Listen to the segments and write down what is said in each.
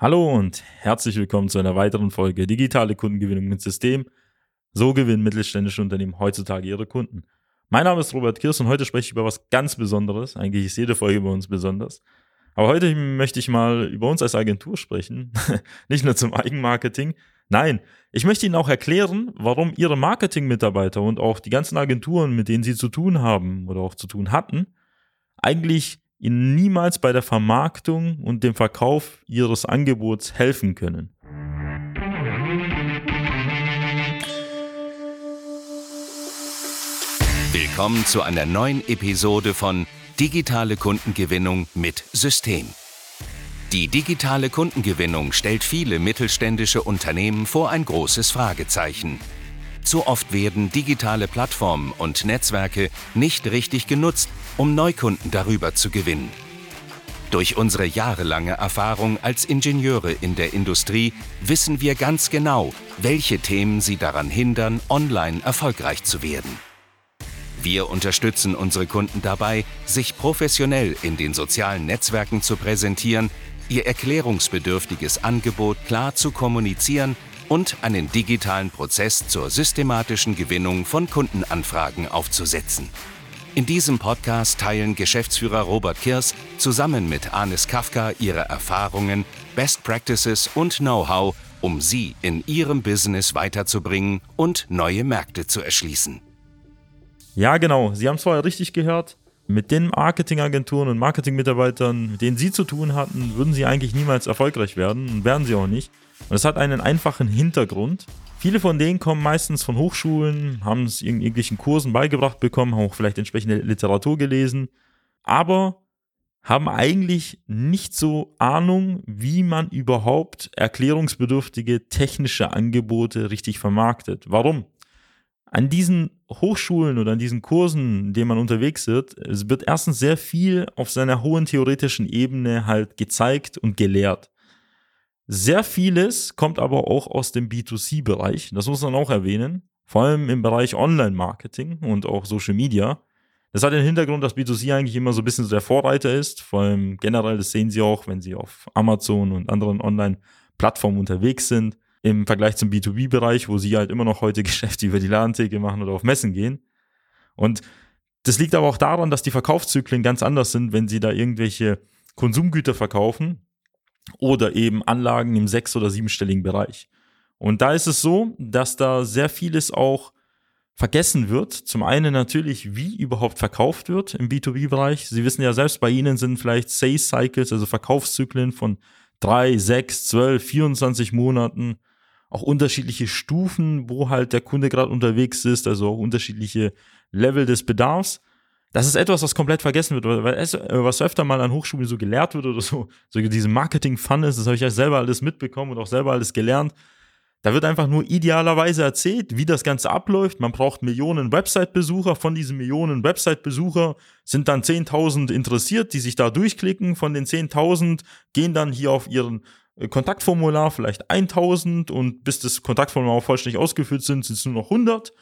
Hallo und herzlich willkommen zu einer weiteren Folge Digitale Kundengewinnung mit System. So gewinnen mittelständische Unternehmen heutzutage ihre Kunden. Mein Name ist Robert Kirs und heute spreche ich über was ganz Besonderes. Eigentlich ist jede Folge bei uns besonders. Aber heute möchte ich mal über uns als Agentur sprechen. Nicht nur zum Eigenmarketing. Nein, ich möchte Ihnen auch erklären, warum Ihre Marketingmitarbeiter und auch die ganzen Agenturen, mit denen Sie zu tun haben oder auch zu tun hatten, eigentlich niemals bei der Vermarktung und dem Verkauf ihres Angebots helfen können. Willkommen zu einer neuen Episode von Digitale Kundengewinnung mit System. Die digitale Kundengewinnung stellt viele mittelständische Unternehmen vor ein großes Fragezeichen. Zu oft werden digitale Plattformen und Netzwerke nicht richtig genutzt um Neukunden darüber zu gewinnen. Durch unsere jahrelange Erfahrung als Ingenieure in der Industrie wissen wir ganz genau, welche Themen sie daran hindern, online erfolgreich zu werden. Wir unterstützen unsere Kunden dabei, sich professionell in den sozialen Netzwerken zu präsentieren, ihr erklärungsbedürftiges Angebot klar zu kommunizieren und einen digitalen Prozess zur systematischen Gewinnung von Kundenanfragen aufzusetzen. In diesem Podcast teilen Geschäftsführer Robert Kirs zusammen mit Anis Kafka ihre Erfahrungen, Best Practices und Know-how, um sie in ihrem Business weiterzubringen und neue Märkte zu erschließen. Ja, genau. Sie haben es vorher richtig gehört. Mit den Marketingagenturen und Marketingmitarbeitern, mit denen Sie zu tun hatten, würden Sie eigentlich niemals erfolgreich werden und werden Sie auch nicht. Und das hat einen einfachen Hintergrund. Viele von denen kommen meistens von Hochschulen, haben es in irgendwelchen Kursen beigebracht bekommen, haben auch vielleicht entsprechende Literatur gelesen, aber haben eigentlich nicht so Ahnung, wie man überhaupt erklärungsbedürftige technische Angebote richtig vermarktet. Warum? An diesen Hochschulen oder an diesen Kursen, in denen man unterwegs ist, wird erstens sehr viel auf seiner hohen theoretischen Ebene halt gezeigt und gelehrt. Sehr vieles kommt aber auch aus dem B2C-Bereich. Das muss man auch erwähnen. Vor allem im Bereich Online-Marketing und auch Social Media. Das hat den Hintergrund, dass B2C eigentlich immer so ein bisschen der Vorreiter ist. Vor allem generell, das sehen Sie auch, wenn Sie auf Amazon und anderen Online-Plattformen unterwegs sind. Im Vergleich zum B2B-Bereich, wo Sie halt immer noch heute Geschäfte über die Ladentheke machen oder auf Messen gehen. Und das liegt aber auch daran, dass die Verkaufszyklen ganz anders sind, wenn Sie da irgendwelche Konsumgüter verkaufen oder eben Anlagen im sechs- oder siebenstelligen Bereich. Und da ist es so, dass da sehr vieles auch vergessen wird. Zum einen natürlich, wie überhaupt verkauft wird im B2B-Bereich. Sie wissen ja selbst, bei Ihnen sind vielleicht Sales Cycles, also Verkaufszyklen von drei, sechs, zwölf, 24 Monaten, auch unterschiedliche Stufen, wo halt der Kunde gerade unterwegs ist, also auch unterschiedliche Level des Bedarfs das ist etwas, was komplett vergessen wird, weil es, äh, was öfter mal an Hochschulen so gelehrt wird oder so, so diese Marketing-Fun ist, das habe ich ja selber alles mitbekommen und auch selber alles gelernt. Da wird einfach nur idealerweise erzählt, wie das Ganze abläuft. Man braucht Millionen Website-Besucher. Von diesen Millionen Website-Besucher sind dann 10.000 interessiert, die sich da durchklicken. Von den 10.000 gehen dann hier auf ihren äh, Kontaktformular vielleicht 1.000 und bis das Kontaktformular vollständig ausgefüllt sind, sind es nur noch 100.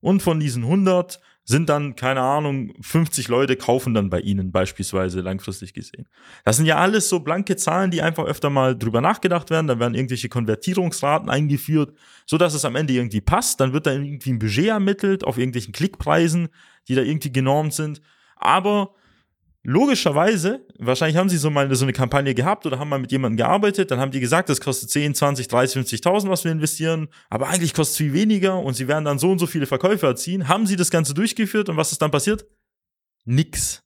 Und von diesen 100 sind dann, keine Ahnung, 50 Leute kaufen dann bei ihnen beispielsweise langfristig gesehen. Das sind ja alles so blanke Zahlen, die einfach öfter mal drüber nachgedacht werden. Dann werden irgendwelche Konvertierungsraten eingeführt, so dass es am Ende irgendwie passt. Dann wird da irgendwie ein Budget ermittelt auf irgendwelchen Klickpreisen, die da irgendwie genormt sind. Aber Logischerweise, wahrscheinlich haben sie so mal so eine Kampagne gehabt oder haben mal mit jemandem gearbeitet, dann haben die gesagt, das kostet 10, 20, 30, 50.000, was wir investieren, aber eigentlich kostet es viel weniger und sie werden dann so und so viele Verkäufe erzielen. Haben sie das Ganze durchgeführt und was ist dann passiert? Nix.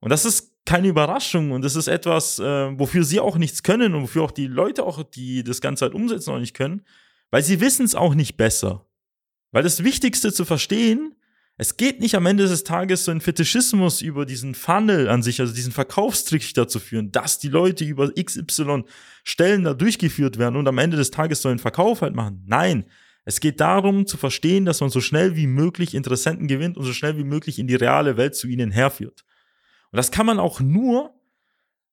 Und das ist keine Überraschung und das ist etwas, äh, wofür sie auch nichts können und wofür auch die Leute auch, die das Ganze halt umsetzen, auch nicht können, weil sie wissen es auch nicht besser. Weil das Wichtigste zu verstehen es geht nicht am Ende des Tages so ein Fetischismus über diesen Funnel an sich, also diesen Verkaufstrichter zu führen, dass die Leute über XY Stellen da durchgeführt werden und am Ende des Tages so einen Verkauf halt machen. Nein, es geht darum zu verstehen, dass man so schnell wie möglich Interessenten gewinnt und so schnell wie möglich in die reale Welt zu ihnen herführt. Und das kann man auch nur,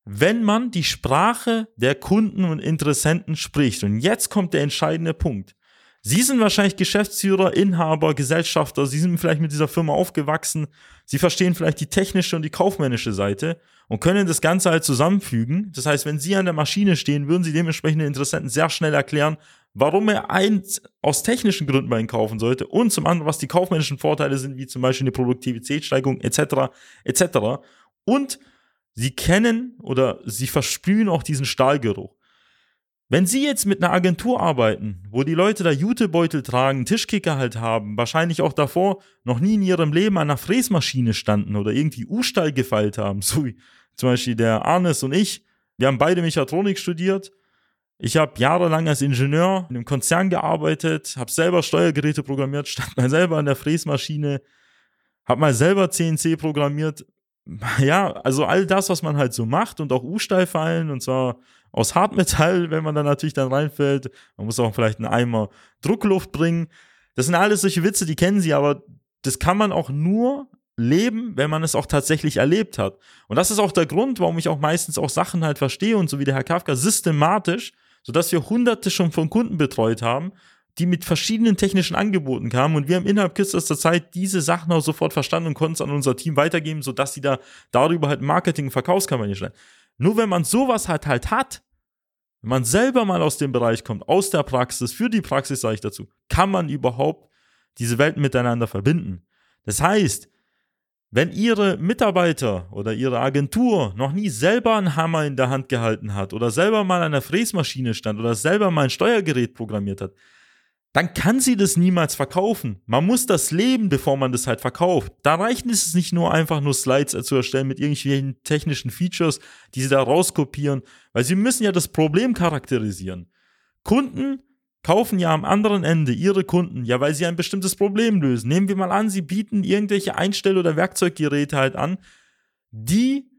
wenn man die Sprache der Kunden und Interessenten spricht. Und jetzt kommt der entscheidende Punkt. Sie sind wahrscheinlich Geschäftsführer, Inhaber, Gesellschafter, Sie sind vielleicht mit dieser Firma aufgewachsen, Sie verstehen vielleicht die technische und die kaufmännische Seite und können das Ganze halt zusammenfügen. Das heißt, wenn Sie an der Maschine stehen, würden Sie dementsprechend den Interessenten sehr schnell erklären, warum er eins aus technischen Gründen bei Ihnen kaufen sollte und zum anderen, was die kaufmännischen Vorteile sind, wie zum Beispiel eine Produktivitätssteigerung etc. etc. Und Sie kennen oder Sie versprühen auch diesen Stahlgeruch. Wenn Sie jetzt mit einer Agentur arbeiten, wo die Leute da Jutebeutel tragen, Tischkicker halt haben, wahrscheinlich auch davor noch nie in ihrem Leben an einer Fräsmaschine standen oder irgendwie U-Stall gefeilt haben, so wie zum Beispiel der Arnes und ich, wir haben beide Mechatronik studiert. Ich habe jahrelang als Ingenieur in einem Konzern gearbeitet, habe selber Steuergeräte programmiert, stand mal selber an der Fräsmaschine, habe mal selber CNC programmiert. Ja, also all das, was man halt so macht und auch U-Stall fallen und zwar aus Hartmetall, wenn man da natürlich dann reinfällt. Man muss auch vielleicht einen Eimer Druckluft bringen. Das sind alles solche Witze, die kennen Sie, aber das kann man auch nur leben, wenn man es auch tatsächlich erlebt hat. Und das ist auch der Grund, warum ich auch meistens auch Sachen halt verstehe und so wie der Herr Kafka systematisch, sodass wir hunderte schon von Kunden betreut haben, die mit verschiedenen technischen Angeboten kamen und wir haben innerhalb kürzester Zeit diese Sachen auch sofort verstanden und konnten es an unser Team weitergeben, sodass sie da darüber halt Marketing- und Verkaufskampagne stellen. Nur wenn man sowas halt halt hat, wenn man selber mal aus dem Bereich kommt, aus der Praxis, für die Praxis sage ich dazu, kann man überhaupt diese Welten miteinander verbinden. Das heißt, wenn Ihre Mitarbeiter oder Ihre Agentur noch nie selber einen Hammer in der Hand gehalten hat oder selber mal an der Fräsmaschine stand oder selber mal ein Steuergerät programmiert hat, dann kann sie das niemals verkaufen. Man muss das leben, bevor man das halt verkauft. Da reichen es nicht nur einfach nur Slides zu erstellen mit irgendwelchen technischen Features, die sie da rauskopieren, weil sie müssen ja das Problem charakterisieren. Kunden kaufen ja am anderen Ende ihre Kunden, ja, weil sie ein bestimmtes Problem lösen. Nehmen wir mal an, sie bieten irgendwelche Einstell- oder Werkzeuggeräte halt an, die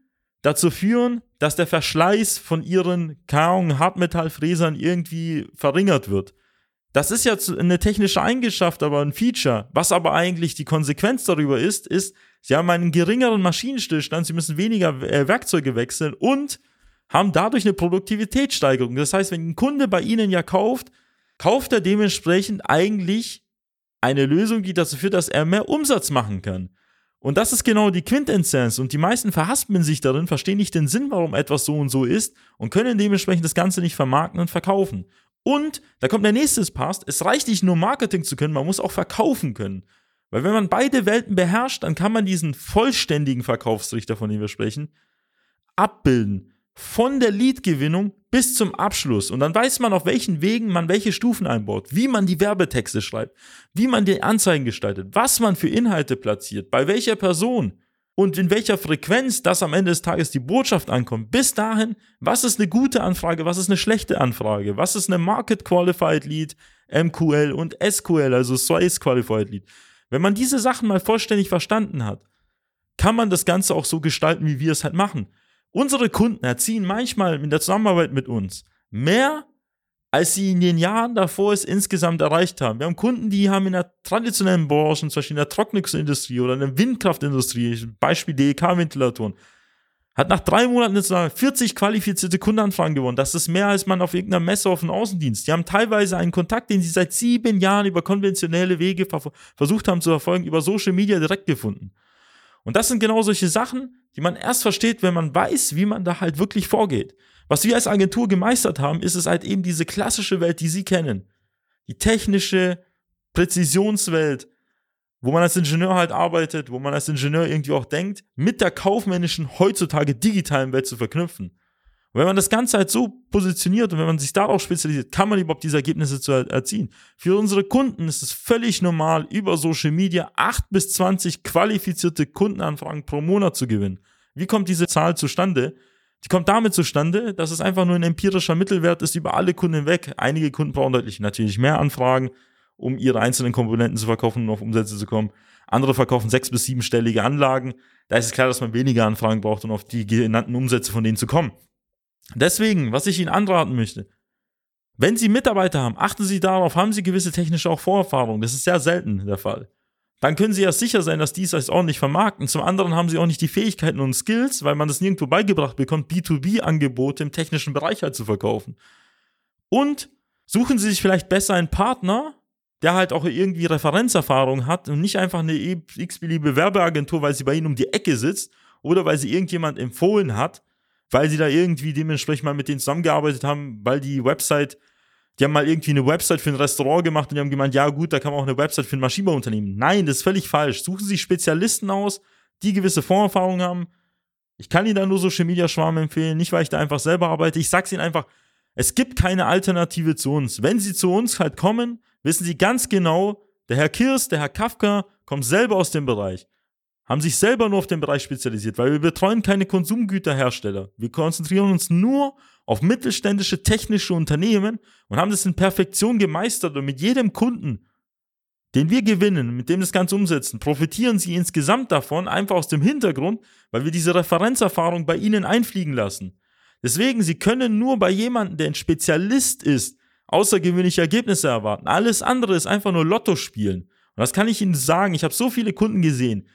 dazu führen, dass der Verschleiß von ihren Kaung Hartmetallfräsern irgendwie verringert wird. Das ist ja eine technische Eigenschaft, aber ein Feature. Was aber eigentlich die Konsequenz darüber ist, ist, sie haben einen geringeren Maschinenstillstand, sie müssen weniger äh, Werkzeuge wechseln und haben dadurch eine Produktivitätssteigerung. Das heißt, wenn ein Kunde bei Ihnen ja kauft, kauft er dementsprechend eigentlich eine Lösung, die dazu führt, dass er mehr Umsatz machen kann. Und das ist genau die Quintessenz. Und die meisten verhaspeln sich darin, verstehen nicht den Sinn, warum etwas so und so ist und können dementsprechend das Ganze nicht vermarkten und verkaufen. Und da kommt der nächste Pass. Es reicht nicht nur Marketing zu können, man muss auch verkaufen können. Weil wenn man beide Welten beherrscht, dann kann man diesen vollständigen Verkaufsrichter, von dem wir sprechen, abbilden. Von der Lead-Gewinnung bis zum Abschluss. Und dann weiß man, auf welchen Wegen man welche Stufen einbaut, wie man die Werbetexte schreibt, wie man die Anzeigen gestaltet, was man für Inhalte platziert, bei welcher Person und in welcher Frequenz das am Ende des Tages die Botschaft ankommt. Bis dahin, was ist eine gute Anfrage, was ist eine schlechte Anfrage, was ist eine Market Qualified Lead, MQL und SQL, also Sales Qualified Lead. Wenn man diese Sachen mal vollständig verstanden hat, kann man das Ganze auch so gestalten, wie wir es halt machen. Unsere Kunden erziehen manchmal in der Zusammenarbeit mit uns mehr als sie in den Jahren davor es insgesamt erreicht haben. Wir haben Kunden, die haben in der traditionellen Branche, zum Beispiel in der Trocknungsindustrie oder in der Windkraftindustrie, Beispiel DEK-Ventilatoren, hat nach drei Monaten 40 qualifizierte Kundenanfragen gewonnen. Das ist mehr, als man auf irgendeiner Messe auf dem Außendienst. Die haben teilweise einen Kontakt, den sie seit sieben Jahren über konventionelle Wege versucht haben zu verfolgen, über Social Media direkt gefunden. Und das sind genau solche Sachen, die man erst versteht, wenn man weiß, wie man da halt wirklich vorgeht. Was wir als Agentur gemeistert haben, ist es halt eben diese klassische Welt, die Sie kennen. Die technische Präzisionswelt, wo man als Ingenieur halt arbeitet, wo man als Ingenieur irgendwie auch denkt, mit der kaufmännischen, heutzutage digitalen Welt zu verknüpfen. Und wenn man das Ganze halt so positioniert und wenn man sich darauf spezialisiert, kann man überhaupt diese Ergebnisse zu erzielen. Für unsere Kunden ist es völlig normal, über Social Media 8 bis 20 qualifizierte Kundenanfragen pro Monat zu gewinnen. Wie kommt diese Zahl zustande? Die kommt damit zustande, dass es einfach nur ein empirischer Mittelwert ist über alle Kunden hinweg. Einige Kunden brauchen deutlich natürlich mehr Anfragen, um ihre einzelnen Komponenten zu verkaufen und auf Umsätze zu kommen. Andere verkaufen sechs- bis siebenstellige Anlagen. Da ist es klar, dass man weniger Anfragen braucht, um auf die genannten Umsätze von denen zu kommen. Deswegen, was ich Ihnen anraten möchte, wenn Sie Mitarbeiter haben, achten Sie darauf, haben Sie gewisse technische auch Vorerfahrung. Das ist sehr selten der Fall dann können sie ja sicher sein, dass dies als ordentlich vermarkten. Zum anderen haben sie auch nicht die Fähigkeiten und Skills, weil man das nirgendwo beigebracht bekommt, B2B-Angebote im technischen Bereich halt zu verkaufen. Und suchen sie sich vielleicht besser einen Partner, der halt auch irgendwie Referenzerfahrung hat und nicht einfach eine x-beliebige Werbeagentur, weil sie bei ihnen um die Ecke sitzt oder weil sie irgendjemand empfohlen hat, weil sie da irgendwie dementsprechend mal mit denen zusammengearbeitet haben, weil die Website, die haben mal irgendwie eine Website für ein Restaurant gemacht und die haben gemeint, ja gut, da kann man auch eine Website für ein Maschinenbauunternehmen. Nein, das ist völlig falsch. Suchen Sie Spezialisten aus, die gewisse Vorerfahrung haben. Ich kann Ihnen da nur Social Media Schwarm empfehlen, nicht weil ich da einfach selber arbeite. Ich sag's Ihnen einfach, es gibt keine Alternative zu uns. Wenn Sie zu uns halt kommen, wissen Sie ganz genau, der Herr Kirs, der Herr Kafka kommt selber aus dem Bereich haben sich selber nur auf den Bereich spezialisiert, weil wir betreuen keine Konsumgüterhersteller. Wir konzentrieren uns nur auf mittelständische technische Unternehmen und haben das in Perfektion gemeistert und mit jedem Kunden, den wir gewinnen, mit dem das Ganze umsetzen, profitieren sie insgesamt davon, einfach aus dem Hintergrund, weil wir diese Referenzerfahrung bei ihnen einfliegen lassen. Deswegen, sie können nur bei jemandem, der ein Spezialist ist, außergewöhnliche Ergebnisse erwarten. Alles andere ist einfach nur Lotto spielen. Und das kann ich Ihnen sagen. Ich habe so viele Kunden gesehen,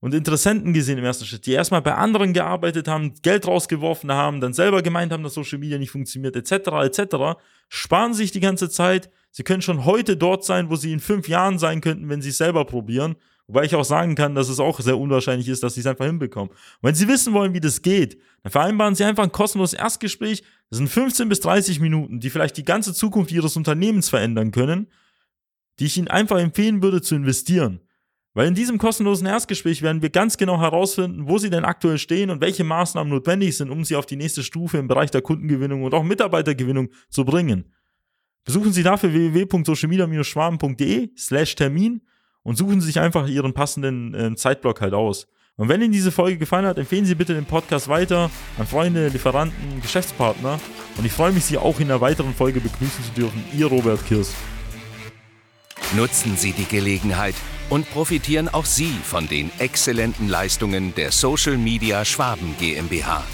und Interessenten gesehen im ersten Schritt, die erstmal bei anderen gearbeitet haben, Geld rausgeworfen haben, dann selber gemeint haben, dass Social Media nicht funktioniert, etc., etc., sparen sich die ganze Zeit. Sie können schon heute dort sein, wo sie in fünf Jahren sein könnten, wenn sie es selber probieren. Wobei ich auch sagen kann, dass es auch sehr unwahrscheinlich ist, dass sie es einfach hinbekommen. Und wenn sie wissen wollen, wie das geht, dann vereinbaren sie einfach ein kostenloses Erstgespräch. Das sind 15 bis 30 Minuten, die vielleicht die ganze Zukunft ihres Unternehmens verändern können, die ich ihnen einfach empfehlen würde zu investieren. Weil in diesem kostenlosen Erstgespräch werden wir ganz genau herausfinden, wo sie denn aktuell stehen und welche Maßnahmen notwendig sind, um sie auf die nächste Stufe im Bereich der Kundengewinnung und auch Mitarbeitergewinnung zu bringen. Besuchen Sie dafür www.socialmedia-schwaben.de slash Termin und suchen Sie sich einfach Ihren passenden äh, Zeitblock halt aus. Und wenn Ihnen diese Folge gefallen hat, empfehlen Sie bitte den Podcast weiter an Freunde, Lieferanten, Geschäftspartner. Und ich freue mich, Sie auch in einer weiteren Folge begrüßen zu dürfen. Ihr Robert Kirs. Nutzen Sie die Gelegenheit und profitieren auch Sie von den exzellenten Leistungen der Social Media Schwaben GmbH.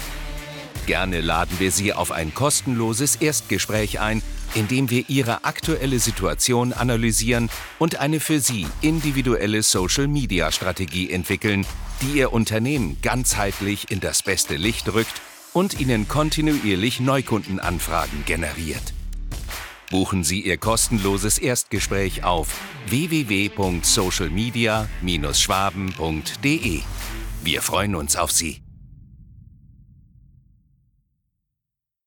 Gerne laden wir Sie auf ein kostenloses Erstgespräch ein, in dem wir Ihre aktuelle Situation analysieren und eine für Sie individuelle Social Media Strategie entwickeln, die Ihr Unternehmen ganzheitlich in das beste Licht rückt und Ihnen kontinuierlich Neukundenanfragen generiert. Buchen Sie Ihr kostenloses Erstgespräch auf www.socialmedia-schwaben.de. Wir freuen uns auf Sie.